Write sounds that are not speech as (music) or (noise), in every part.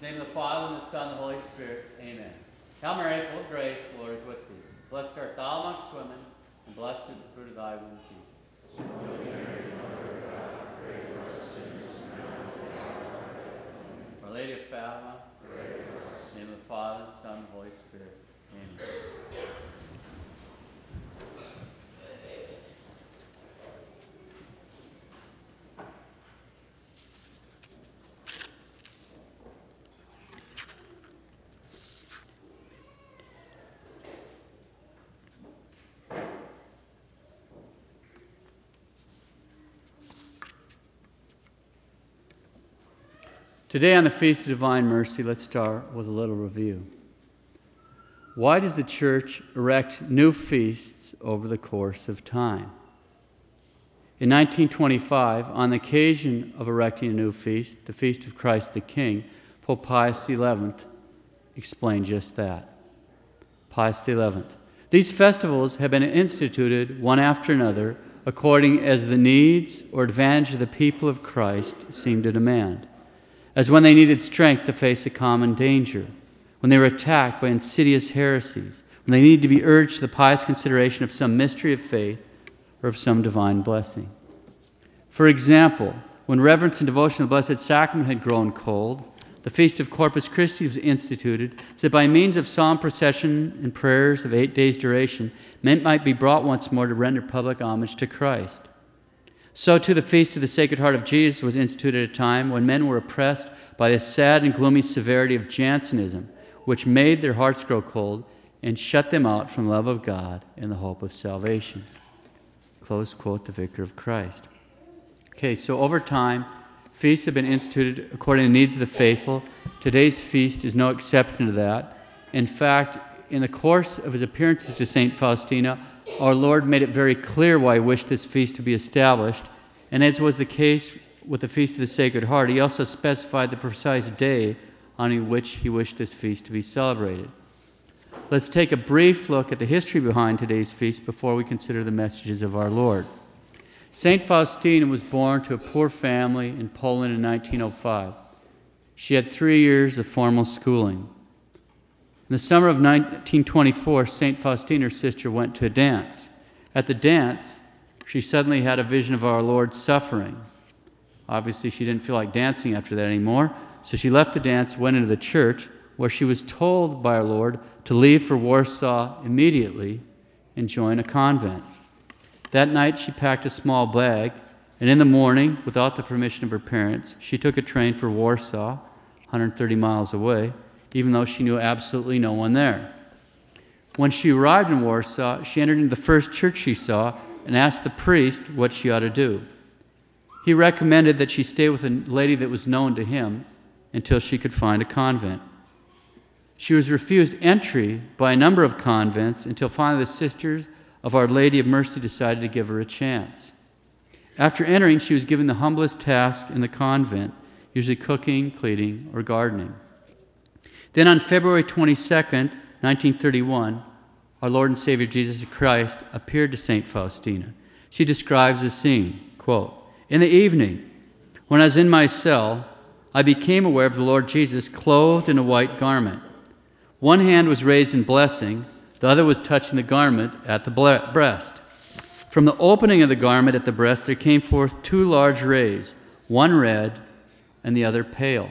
Name of the Father, and the Son, and the Holy Spirit. Amen. Hail Mary, full of grace, the Lord is with thee. Blessed art thou amongst women, and blessed is the fruit of thy womb, Jesus. Our Lady of Fatima. Name of the Father, Son, and the Holy Spirit. Amen. Today, on the Feast of Divine Mercy, let's start with a little review. Why does the Church erect new feasts over the course of time? In 1925, on the occasion of erecting a new feast, the Feast of Christ the King, Pope Pius XI explained just that. Pius XI. These festivals have been instituted one after another according as the needs or advantage of the people of Christ seem to demand as when they needed strength to face a common danger, when they were attacked by insidious heresies, when they needed to be urged to the pious consideration of some mystery of faith or of some divine blessing. For example, when reverence and devotion to the Blessed Sacrament had grown cold, the Feast of Corpus Christi was instituted so that by means of solemn procession and prayers of eight days' duration, men might be brought once more to render public homage to Christ. So, too, the feast of the Sacred Heart of Jesus was instituted at a time when men were oppressed by the sad and gloomy severity of Jansenism, which made their hearts grow cold and shut them out from love of God and the hope of salvation. Close quote, the Vicar of Christ. Okay, so over time, feasts have been instituted according to the needs of the faithful. Today's feast is no exception to that. In fact, in the course of his appearances to St. Faustina, our Lord made it very clear why he wished this feast to be established. And as was the case with the Feast of the Sacred Heart, he also specified the precise day on which he wished this feast to be celebrated. Let's take a brief look at the history behind today's feast before we consider the messages of our Lord. St. Faustina was born to a poor family in Poland in 1905. She had three years of formal schooling. In the summer of 1924, St. Faustina, her sister, went to a dance. At the dance, she suddenly had a vision of our Lord suffering. Obviously, she didn't feel like dancing after that anymore, so she left the dance, went into the church, where she was told by our Lord to leave for Warsaw immediately and join a convent. That night, she packed a small bag, and in the morning, without the permission of her parents, she took a train for Warsaw, 130 miles away even though she knew absolutely no one there. When she arrived in Warsaw, she entered into the first church she saw and asked the priest what she ought to do. He recommended that she stay with a lady that was known to him until she could find a convent. She was refused entry by a number of convents until finally the sisters of Our Lady of Mercy decided to give her a chance. After entering, she was given the humblest task in the convent, usually cooking, cleaning, or gardening. Then on February 22nd, 1931, our Lord and Savior Jesus Christ appeared to St. Faustina. She describes the scene quote, In the evening, when I was in my cell, I became aware of the Lord Jesus clothed in a white garment. One hand was raised in blessing, the other was touching the garment at the breast. From the opening of the garment at the breast, there came forth two large rays, one red and the other pale.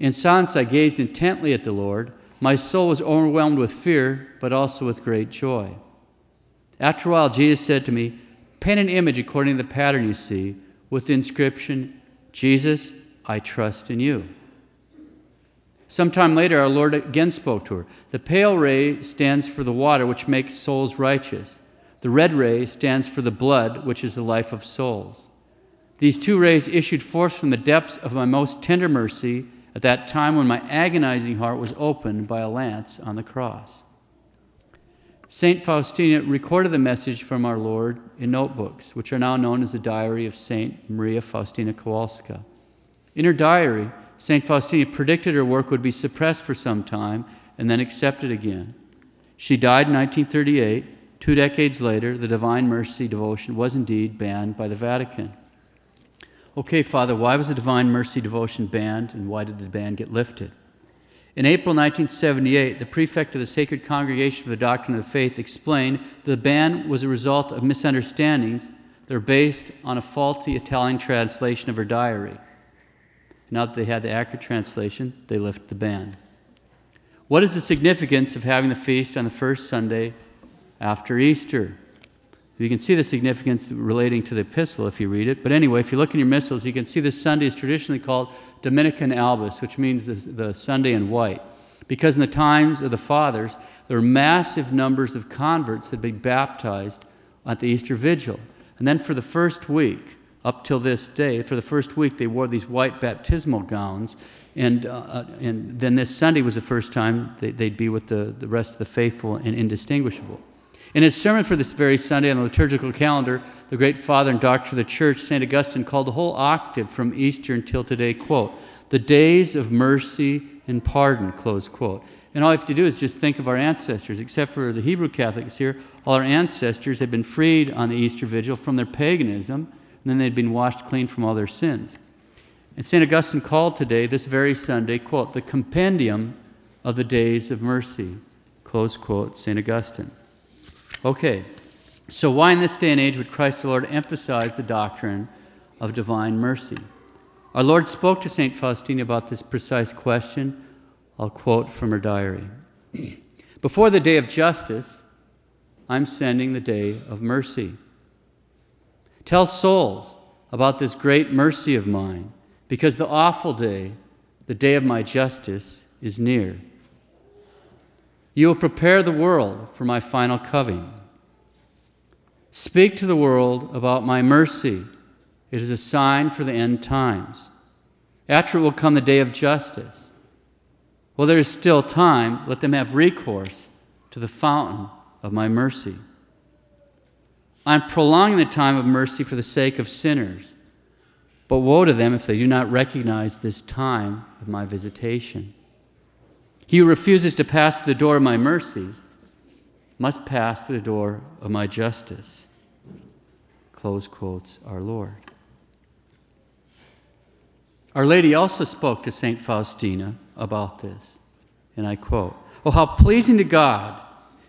In silence, I gazed intently at the Lord. My soul was overwhelmed with fear, but also with great joy. After a while, Jesus said to me, Paint an image according to the pattern you see, with the inscription, Jesus, I trust in you. Sometime later, our Lord again spoke to her. The pale ray stands for the water, which makes souls righteous. The red ray stands for the blood, which is the life of souls. These two rays issued forth from the depths of my most tender mercy at that time when my agonizing heart was opened by a lance on the cross. St. Faustina recorded the message from our Lord in notebooks, which are now known as the Diary of St. Maria Faustina Kowalska. In her diary, St. Faustina predicted her work would be suppressed for some time and then accepted again. She died in 1938. Two decades later, the Divine Mercy devotion was indeed banned by the Vatican. Okay, Father, why was the Divine Mercy Devotion banned and why did the ban get lifted? In April 1978, the prefect of the Sacred Congregation for the Doctrine of the Faith explained the ban was a result of misunderstandings that are based on a faulty Italian translation of her diary. Now that they had the accurate translation, they lifted the ban. What is the significance of having the feast on the first Sunday after Easter? You can see the significance relating to the epistle if you read it. But anyway, if you look in your missals, you can see this Sunday is traditionally called Dominica in Albis, which means the, Sunday in white. Because in the times of the fathers, there were massive numbers of converts that had been baptized at the Easter Vigil. And then for the first week, up till this day, for the first week, they wore these white baptismal gowns. And, uh and then this Sunday was the first time they, would be with the, the rest of the faithful and indistinguishable. In his sermon for this very Sunday on the liturgical calendar, the great father and doctor of the church, St. Augustine, called the whole octave from Easter until today, quote, the days of mercy and pardon, close quote. And all you have to do is just think of our ancestors. Except for the Hebrew Catholics here, all our ancestors had been freed on the Easter Vigil from their paganism, and then they'd been washed clean from all their sins. And St. Augustine called today, this very Sunday, quote, the compendium of the days of mercy, close quote, St. Augustine. Okay, so why in this day and age would Christ the Lord emphasize the doctrine of divine mercy? Our Lord spoke to St. Faustina about this precise question. I'll quote from her diary (clears throat) Before the day of justice, I'm sending the day of mercy. Tell souls about this great mercy of mine, because the awful day, the day of my justice, is near. You will prepare the world for my final coming. Speak to the world about my mercy. It is a sign for the end times. After it will come the day of justice. While there is still time, let them have recourse to the fountain of my mercy. I'm prolonging the time of mercy for the sake of sinners, but woe to them if they do not recognize this time of my visitation. He who refuses to pass the door of my mercy must pass the door of my justice. Close quotes our Lord. Our Lady also spoke to St. Faustina about this, and I quote Oh, how pleasing to God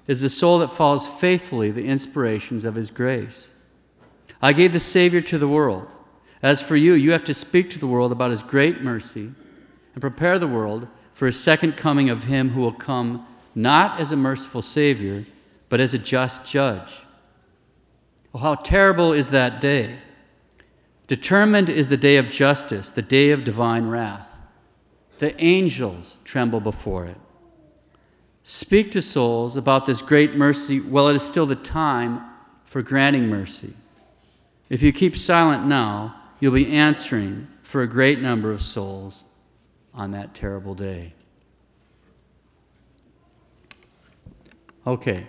is the soul that follows faithfully the inspirations of His grace. I gave the Savior to the world. As for you, you have to speak to the world about His great mercy and prepare the world for a second coming of him who will come not as a merciful Savior, but as a just judge. Oh, how terrible is that day! Determined is the day of justice, the day of divine wrath. The angels tremble before it. Speak to souls about this great mercy while it is still the time for granting mercy. If you keep silent now, you'll be answering for a great number of souls on that terrible day. Okay,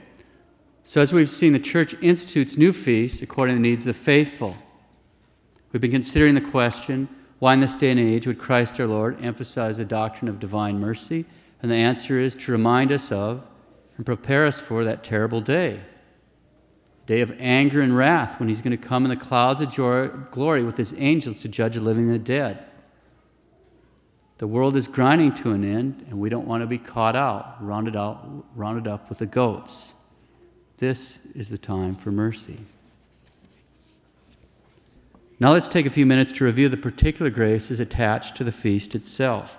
so as we've seen, the church institutes new feasts according to the needs of the faithful. We've been considering the question why in this day and age would Christ our Lord emphasize the doctrine of divine mercy? And the answer is to remind us of and prepare us for that terrible day day of anger and wrath when he's going to come in the clouds of joy, glory with his angels to judge the living and the dead. The world is grinding to an end, and we don't want to be caught out, rounded out, rounded up with the goats. This is the time for mercy. Now let's take a few minutes to review the particular graces attached to the feast itself.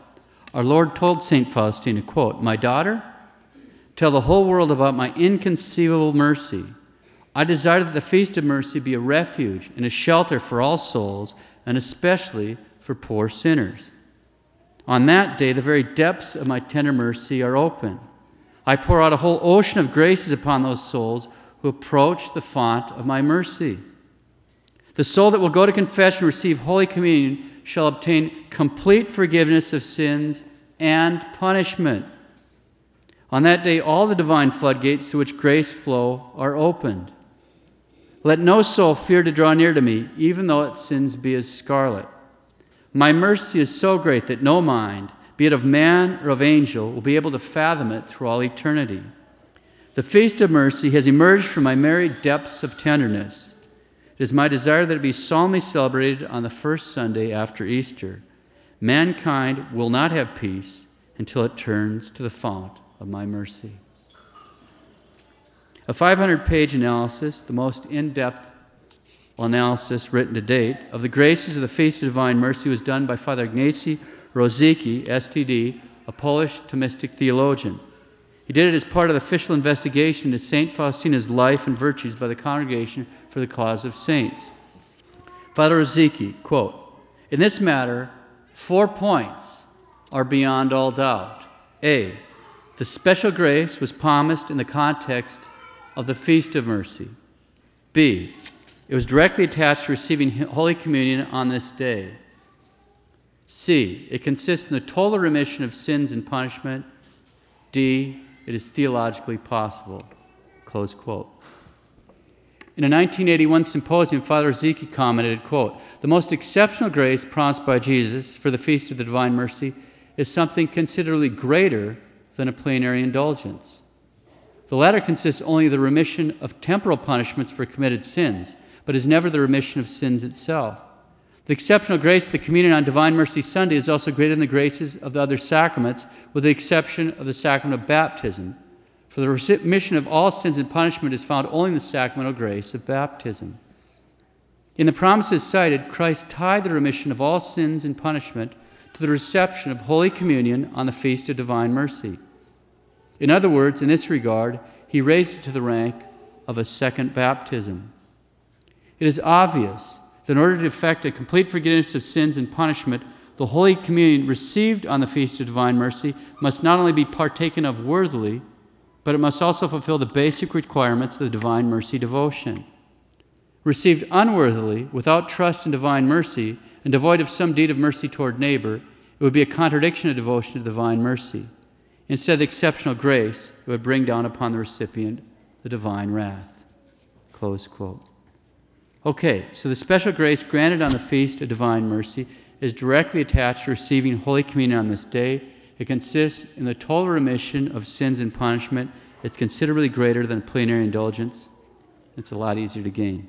Our Lord told St. Faustina, quote, My daughter, tell the whole world about my inconceivable mercy. I desire that the feast of mercy be a refuge and a shelter for all souls, and especially for poor sinners. On that day, the very depths of my tender mercy are open. I pour out a whole ocean of graces upon those souls who approach the font of my mercy. The soul that will go to confession and receive Holy Communion shall obtain complete forgiveness of sins and punishment. On that day, all the divine floodgates to which grace flow are opened. Let no soul fear to draw near to me, even though its sins be as scarlet. My mercy is so great that no mind, be it of man or of angel, will be able to fathom it through all eternity. The feast of mercy has emerged from my merry depths of tenderness. It is my desire that it be solemnly celebrated on the first Sunday after Easter. Mankind will not have peace until it turns to the fount of my mercy. A 500 page analysis, the most in depth analysis written to date, of the graces of the Feast of Divine Mercy was done by Father Ignacy Różycki, STD, a Polish Thomistic theologian. He did it as part of the official investigation into St. Faustina's life and virtues by the Congregation for the Cause of Saints. Father Różycki, quote, In this matter, four points are beyond all doubt. A. The special grace was promised in the context of the Feast of Mercy. B. It was directly attached to receiving Holy Communion on this day. C. It consists in the total remission of sins and punishment. D. It is theologically possible. Close quote. In a 1981 symposium, Father Różycki commented, quote, The most exceptional grace promised by Jesus for the Feast of the Divine Mercy is something considerably greater than a plenary indulgence. The latter consists only of the remission of temporal punishments for committed sins, but is never the remission of sins itself. The exceptional grace of the communion on Divine Mercy Sunday is also greater than the graces of the other sacraments, with the exception of the sacrament of baptism. For the remission of all sins and punishment is found only in the sacramental grace of baptism. In the promises cited, Christ tied the remission of all sins and punishment to the reception of Holy Communion on the Feast of Divine Mercy. In other words, in this regard, he raised it to the rank of a second baptism. It is obvious that in order to effect a complete forgiveness of sins and punishment, the Holy Communion received on the Feast of Divine Mercy must not only be partaken of worthily, but it must also fulfill the basic requirements of the Divine Mercy devotion. Received unworthily, without trust in Divine Mercy, and devoid of some deed of mercy toward neighbor, it would be a contradiction of devotion to Divine Mercy. Instead of exceptional grace, it would bring down upon the recipient the divine wrath. Close quote. Okay, so the special grace granted on the Feast of Divine Mercy is directly attached to receiving Holy Communion on this day. It consists in the total remission of sins and punishment. It's considerably greater than a plenary indulgence. It's a lot easier to gain.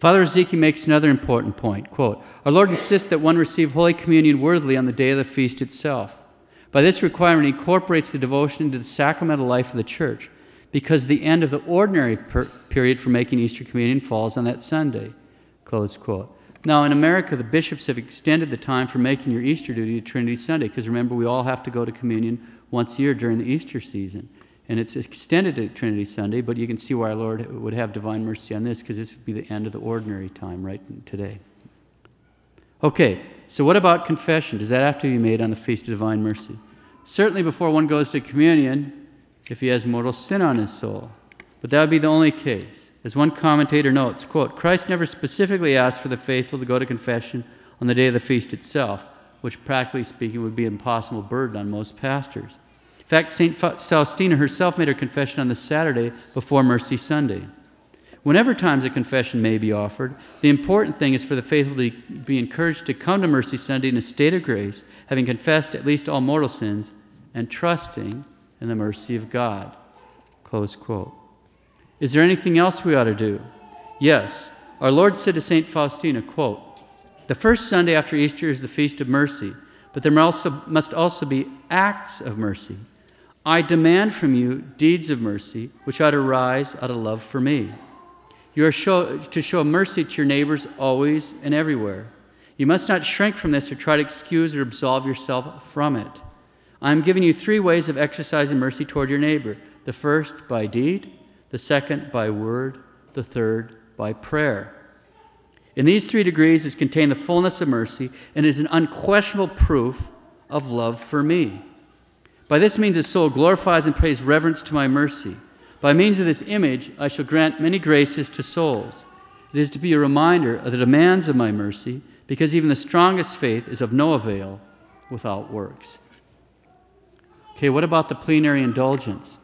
Father Ezekiel makes another important point. Quote, Our Lord insists that one receive Holy Communion worthily on the day of the feast itself. By this requirement, he incorporates the devotion into the sacramental life of the church because the end of the ordinary per- period for making Easter communion falls on that Sunday. Close quote. Now, in America, the bishops have extended the time for making your Easter duty to Trinity Sunday because remember, we all have to go to communion once a year during the Easter season. And it's extended to Trinity Sunday, but you can see why our Lord would have divine mercy on this because this would be the end of the ordinary time right today. Okay, so what about confession? Does that have to be made on the Feast of Divine Mercy? Certainly before one goes to communion, if he has mortal sin on his soul. But that would be the only case. As one commentator notes, quote, Christ never specifically asked for the faithful to go to confession on the day of the feast itself, which practically speaking would be an impossible burden on most pastors. In fact, St. Faustina herself made her confession on the Saturday before Mercy Sunday. Whenever times of confession may be offered, the important thing is for the faithful to be encouraged to come to Mercy Sunday in a state of grace, having confessed at least all mortal sins, and trusting in the mercy of God. Close quote. Is there anything else we ought to do? Yes. Our Lord said to St. Faustina, quote, The first Sunday after Easter is the Feast of Mercy, but there must also be acts of mercy. I demand from you deeds of mercy, which ought to rise out of love for me. You are show, to show mercy to your neighbors always and everywhere. You must not shrink from this or try to excuse or absolve yourself from it. I am giving you three ways of exercising mercy toward your neighbor the first by deed, the second by word, the third by prayer. In these three degrees is contained the fullness of mercy and is an unquestionable proof of love for me. By this means, the soul glorifies and pays reverence to my mercy. By means of this image, I shall grant many graces to souls. It is to be a reminder of the demands of my mercy, because even the strongest faith is of no avail without works. Okay, what about the plenary indulgence?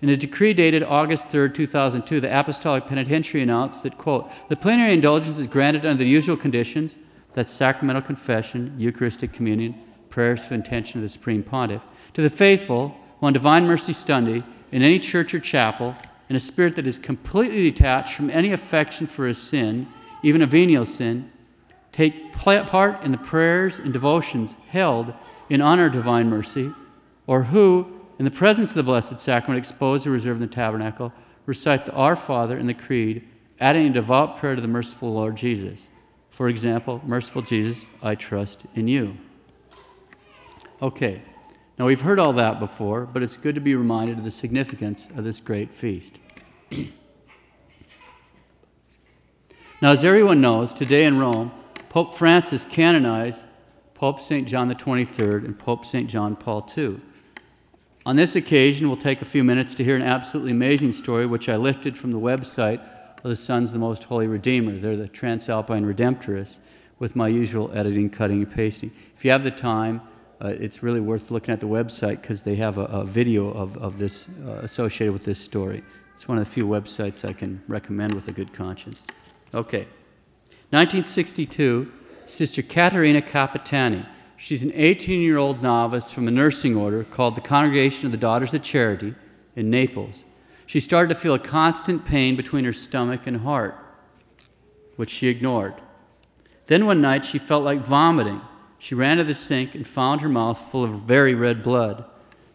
In a decree dated August 3, 2002, the Apostolic Penitentiary announced that, quote, the plenary indulgence is granted under the usual conditions that sacramental confession, Eucharistic communion, prayers for intention of the Supreme Pontiff, to the faithful on Divine Mercy Sunday in any church or chapel in a spirit that is completely detached from any affection for a sin, even a venial sin, take part in the prayers and devotions held in honor of divine mercy, or who, in the presence of the Blessed Sacrament exposed or reserved in the tabernacle, recite the Our Father and the Creed, adding a devout prayer to the merciful Lord Jesus. For example, Merciful Jesus, I trust in you. Okay, now we've heard all that before, but it's good to be reminded of the significance of this great feast. (clears throat) now, as everyone knows, today in Rome, Pope Francis canonized Pope St. John the 23rd and Pope St. John Paul II. On this occasion, we'll take a few minutes to hear an absolutely amazing story which I lifted from the website of the Sons of the Most Holy Redeemer. They're the Transalpine Redemptorists with my usual editing, cutting, and pasting. If you have the time, uh, it's really worth looking at the website because they have a, a, video of, of this uh, associated with this story. It's one of the few websites I can recommend with a good conscience. Okay. 1962, Sister Caterina Capitani. She's an 18 year old novice from a nursing order called the Congregation of the Daughters of Charity in Naples. She started to feel a constant pain between her stomach and heart, which she ignored. Then one night she felt like vomiting. She ran to the sink and found her mouth full of very red blood.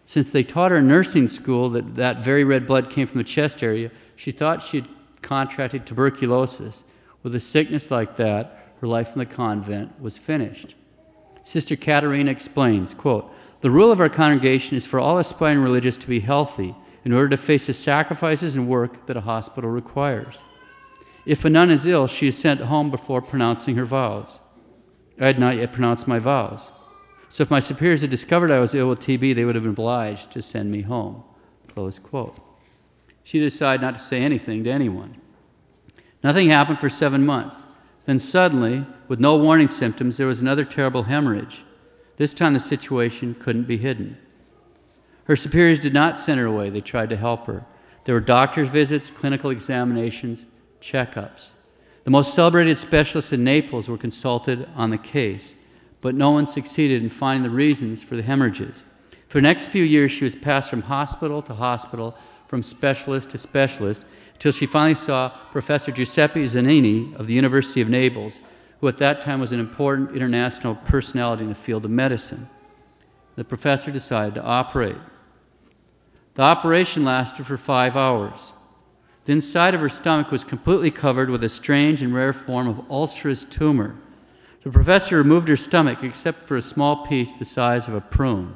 Since they taught her in nursing school that that very red blood came from the chest area, she thought she had contracted tuberculosis. With a sickness like that, her life in the convent was finished. Sister Caterina explains, quote, The rule of our congregation is for all aspiring religious to be healthy in order to face the sacrifices and work that a hospital requires. If a nun is ill, she is sent home before pronouncing her vows. I had not yet pronounced my vows. So if my superiors had discovered I was ill with TB, they would have been obliged to send me home. Close quote. She decided not to say anything to anyone. Nothing happened for seven months. Then suddenly, with no warning symptoms, there was another terrible hemorrhage. This time the situation couldn't be hidden. Her superiors did not send her away, they tried to help her. There were doctor's visits, clinical examinations, checkups. The most celebrated specialists in Naples were consulted on the case, but no one succeeded in finding the reasons for the hemorrhages. For the next few years, she was passed from hospital to hospital, from specialist to specialist, until she finally saw Professor Giuseppe Zanini of the University of Naples, who at that time was an important international personality in the field of medicine. The professor decided to operate. The operation lasted for five hours. The inside of her stomach was completely covered with a strange and rare form of ulcerous tumor. The professor removed her stomach except for a small piece the size of a prune.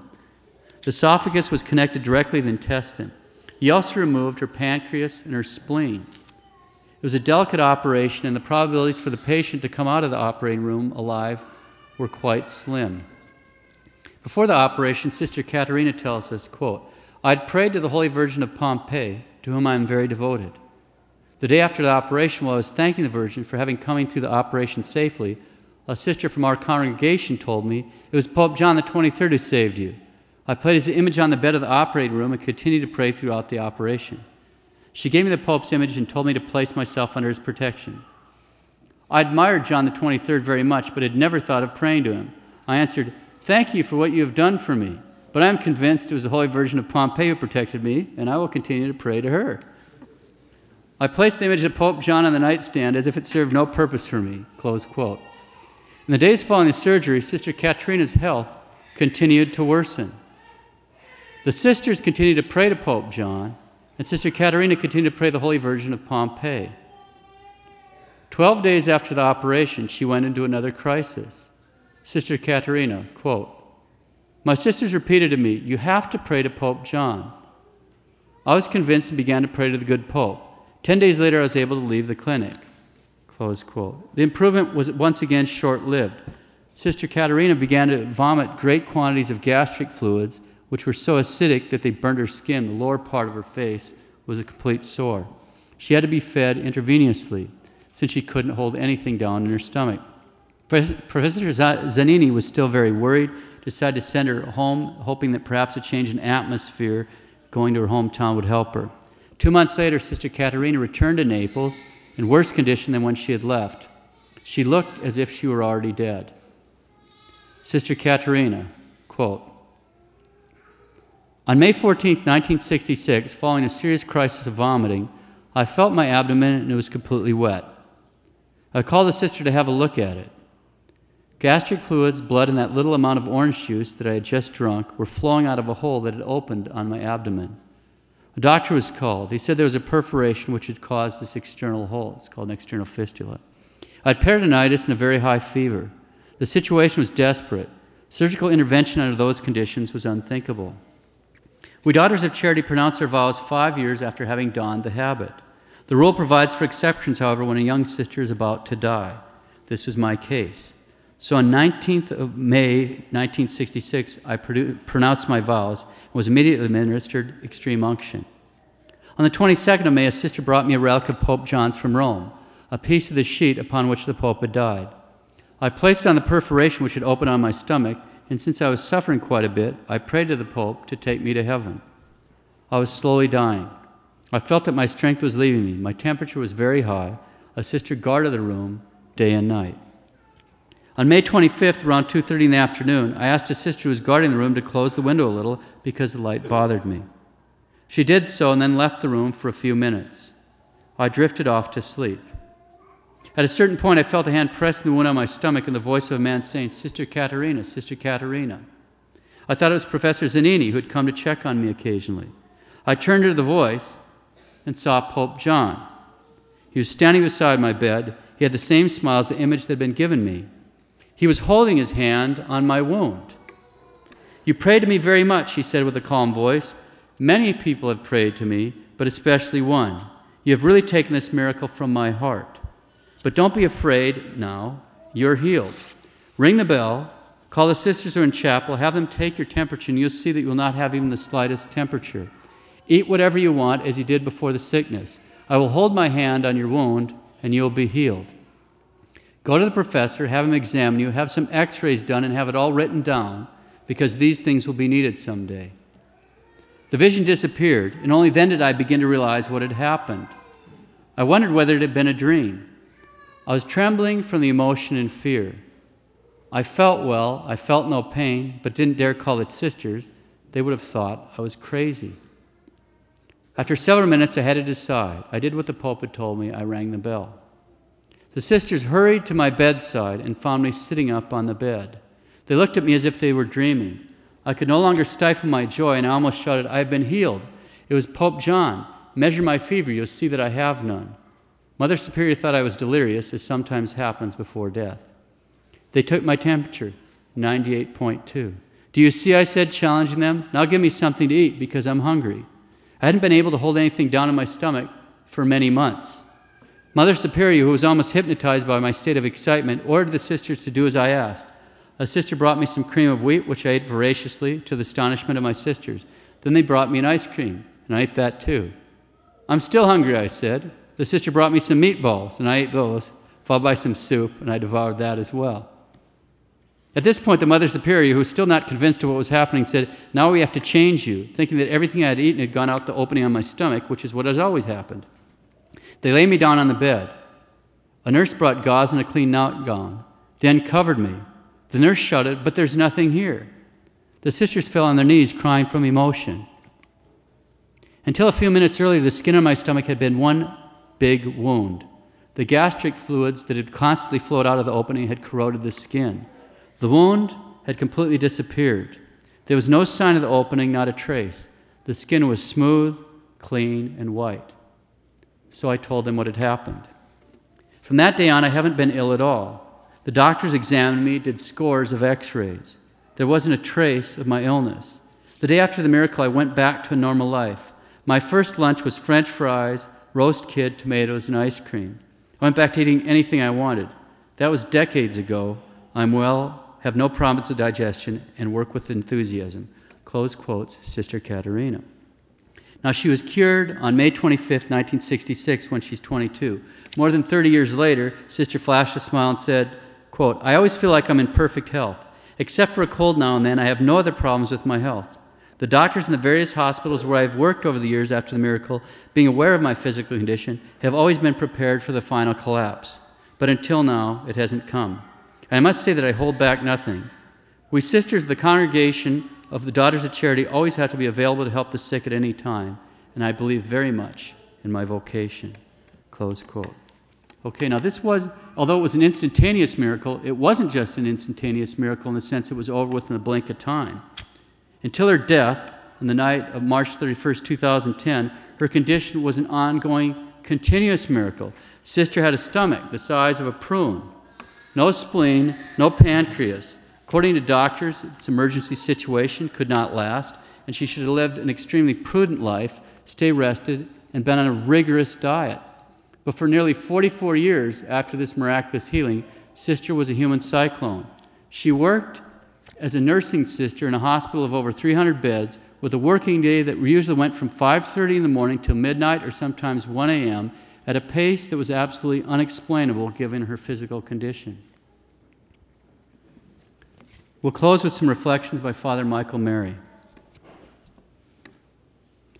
The esophagus was connected directly to the intestine. He also removed her pancreas and her spleen. It was a delicate operation, and the probabilities for the patient to come out of the operating room alive were quite slim. Before the operation, Sister Caterina tells us, quote, I'd prayed to the Holy Virgin of Pompeii, to whom I am very devoted. The day after the operation, while I was thanking the Virgin for having come through the operation safely, a sister from our congregation told me it was Pope John the 23rd who saved you. I played his image on the bed of the operating room and continued to pray throughout the operation. She gave me the Pope's image and told me to place myself under his protection. I admired John the 23rd very much, but had never thought of praying to him. I answered, Thank you for what you have done for me. But I am convinced it was the Holy Virgin of Pompeii who protected me, and I will continue to pray to her. I placed the image of Pope John on the nightstand as if it served no purpose for me. Close quote. In the days following the surgery, Sister Katrina's health continued to worsen. The sisters continued to pray to Pope John, and Sister Caterina continued to pray the Holy Virgin of Pompeii. Twelve days after the operation, she went into another crisis. Sister Caterina, quote, my sisters repeated to me, You have to pray to Pope John. I was convinced and began to pray to the good Pope. Ten days later, I was able to leave the clinic. Close quote. The improvement was once again short lived. Sister Katerina began to vomit great quantities of gastric fluids, which were so acidic that they burned her skin. The lower part of her face was a complete sore. She had to be fed intravenously since she couldn't hold anything down in her stomach. Professor Zanini was still very worried decided to send her home, hoping that perhaps a change in atmosphere going to her hometown would help her. Two months later, Sister Caterina returned to Naples in worse condition than when she had left. She looked as if she were already dead. Sister Caterina, quote, On May 14, 1966, following a serious crisis of vomiting, I felt my abdomen and it was completely wet. I called the sister to have a look at it. Gastric fluids, blood, and that little amount of orange juice that I had just drunk were flowing out of a hole that had opened on my abdomen. A doctor was called. He said there was a perforation which had caused this external hole. It's called an external fistula. I had peritonitis and a very high fever. The situation was desperate. Surgical intervention under those conditions was unthinkable. We Daughters of Charity pronounce our vows five years after having donned the habit. The rule provides for exceptions, however, when a young sister is about to die. This was my case. So on 19th of May 1966, I pronounced my vows and was immediately administered extreme unction. On the 22nd of May, a sister brought me a relic of Pope John's from Rome, a piece of the sheet upon which the Pope had died. I placed it on the perforation which had opened on my stomach, and since I was suffering quite a bit, I prayed to the Pope to take me to heaven. I was slowly dying. I felt that my strength was leaving me. My temperature was very high. A sister guarded the room day and night. On May 25th, around 2:30 in the afternoon, I asked a sister who was guarding the room to close the window a little because the light bothered me. She did so and then left the room for a few minutes. I drifted off to sleep. At a certain point, I felt a hand pressing the wound on my stomach and the voice of a man saying, Sister Caterina, Sister Caterina. I thought it was Professor Zanini who had come to check on me occasionally. I turned to the voice and saw Pope John. He was standing beside my bed. He had the same smile as the image that had been given me. He was holding his hand on my wound. You prayed to me very much, he said with a calm voice. Many people have prayed to me, but especially one. You have really taken this miracle from my heart. But don't be afraid now. You're healed. Ring the bell, call the sisters who are in chapel, have them take your temperature, and you'll see that you will not have even the slightest temperature. Eat whatever you want as you did before the sickness. I will hold my hand on your wound, and you'll be healed. Go to the professor, have him examine you, have some x rays done, and have it all written down because these things will be needed someday. The vision disappeared, and only then did I begin to realize what had happened. I wondered whether it had been a dream. I was trembling from the emotion and fear. I felt well, I felt no pain, but didn't dare call it sisters. They would have thought I was crazy. After several minutes, I had to decide. I did what the Pope had told me. I rang the bell. The sisters hurried to my bedside and found me sitting up on the bed. They looked at me as if they were dreaming. I could no longer stifle my joy, and I almost shouted, I have been healed. It was Pope John. Measure my fever, you'll see that I have none. Mother Superior thought I was delirious, as sometimes happens before death. They took my temperature, 98.2. Do you see, I said, challenging them? Now give me something to eat because I'm hungry. I hadn't been able to hold anything down in my stomach for many months. Mother Superior, who was almost hypnotized by my state of excitement, ordered the sisters to do as I asked. A sister brought me some cream of wheat, which I ate voraciously, to the astonishment of my sisters. Then they brought me an ice cream, and I ate that too. I'm still hungry, I said. The sister brought me some meatballs, and I ate those, followed by some soup, and I devoured that as well. At this point, the Mother Superior, who was still not convinced of what was happening, said, Now we have to change you, thinking that everything I had eaten had gone out the opening on my stomach, which is what has always happened. They laid me down on the bed. A nurse brought gauze and a clean nightgown, then covered me. The nurse shouted, But there's nothing here. The sisters fell on their knees, crying from emotion. Until a few minutes earlier, the skin on my stomach had been one big wound. The gastric fluids that had constantly flowed out of the opening had corroded the skin. The wound had completely disappeared. There was no sign of the opening, not a trace. The skin was smooth, clean, and white. So I told them what had happened. From that day on, I haven't been ill at all. The doctors examined me, did scores of x rays. There wasn't a trace of my illness. The day after the miracle, I went back to a normal life. My first lunch was French fries, roast kid, tomatoes, and ice cream. I went back to eating anything I wanted. That was decades ago. I'm well, have no problems of digestion, and work with enthusiasm. Close quotes, Sister Caterina. Now, she was cured on May 25, 1966, when she's 22. More than 30 years later, Sister flashed a smile and said, quote, I always feel like I'm in perfect health. Except for a cold now and then, I have no other problems with my health. The doctors in the various hospitals where I've worked over the years after the miracle, being aware of my physical condition, have always been prepared for the final collapse. But until now, it hasn't come. I must say that I hold back nothing. We sisters of the congregation of the Daughters of Charity always have to be available to help the sick at any time, and I believe very much in my vocation. Close quote. Okay, now this was, although it was an instantaneous miracle, it wasn't just an instantaneous miracle in the sense it was over with in the blink of time. Until her death on the night of March 31st, 2010, her condition was an ongoing, continuous miracle. Sister had a stomach the size of a prune, no spleen, no pancreas. According to doctors, this emergency situation could not last, and she should have lived an extremely prudent life, stay rested, and been on a rigorous diet. But for nearly 44 years after this miraculous healing, Sister was a human cyclone. She worked as a nursing sister in a hospital of over 300 beds with a working day that usually went from 5:30 in the morning till midnight or sometimes 1 a.m. at a pace that was absolutely unexplainable given her physical condition. We'll close with some reflections by Father Michael Mary.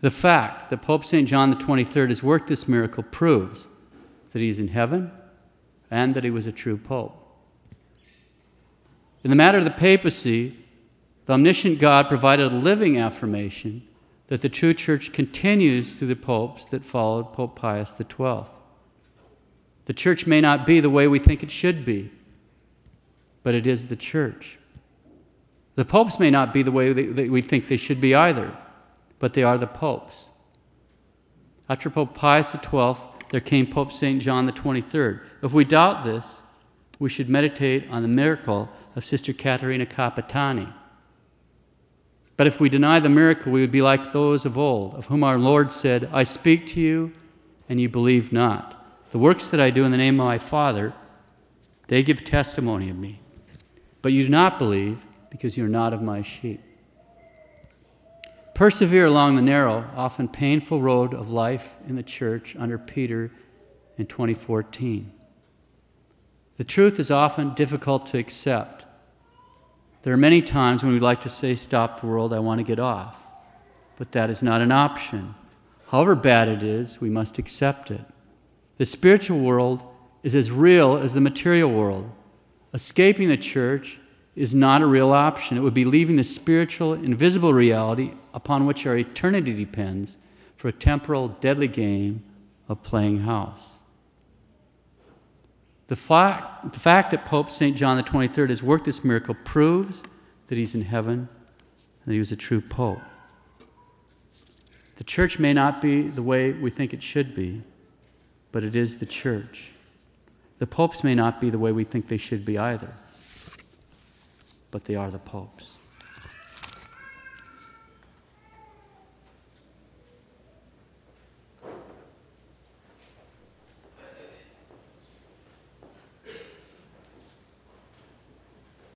The fact that Pope St. John the 23rd has worked this miracle proves that he's in heaven and that he was a true pope. In the matter of the papacy, the omniscient God provided a living affirmation that the true church continues through the popes that followed Pope Pius XII. The church may not be the way we think it should be, but it is the church. The popes may not be the way that we think they should be either, but they are the popes. After Pope Pius XII, there came Pope St. John 23rd. If we doubt this, we should meditate on the miracle of Sister Caterina Capitani. But if we deny the miracle, we would be like those of old, of whom our Lord said, I speak to you, and you believe not. The works that I do in the name of my Father, they give testimony of me. But you do not believe because you're not of my sheep. Persevere along the narrow, often painful road of life in the church under Peter in 2014. The truth is often difficult to accept. There are many times when we'd like to say, Stop the world, I want to get off. But that is not an option. However bad it is, we must accept it. The spiritual world is as real as the material world. Escaping the church is not a real option. It would be leaving the spiritual, invisible reality upon which our eternity depends for a temporal, deadly game of playing house. The fact, the fact that Pope St. John the 23rd has worked this miracle proves that he's in heaven and that he was a true pope. The church may not be the way we think it should be, but it is the church. The popes may not be the way we think they should be either but they are the popes.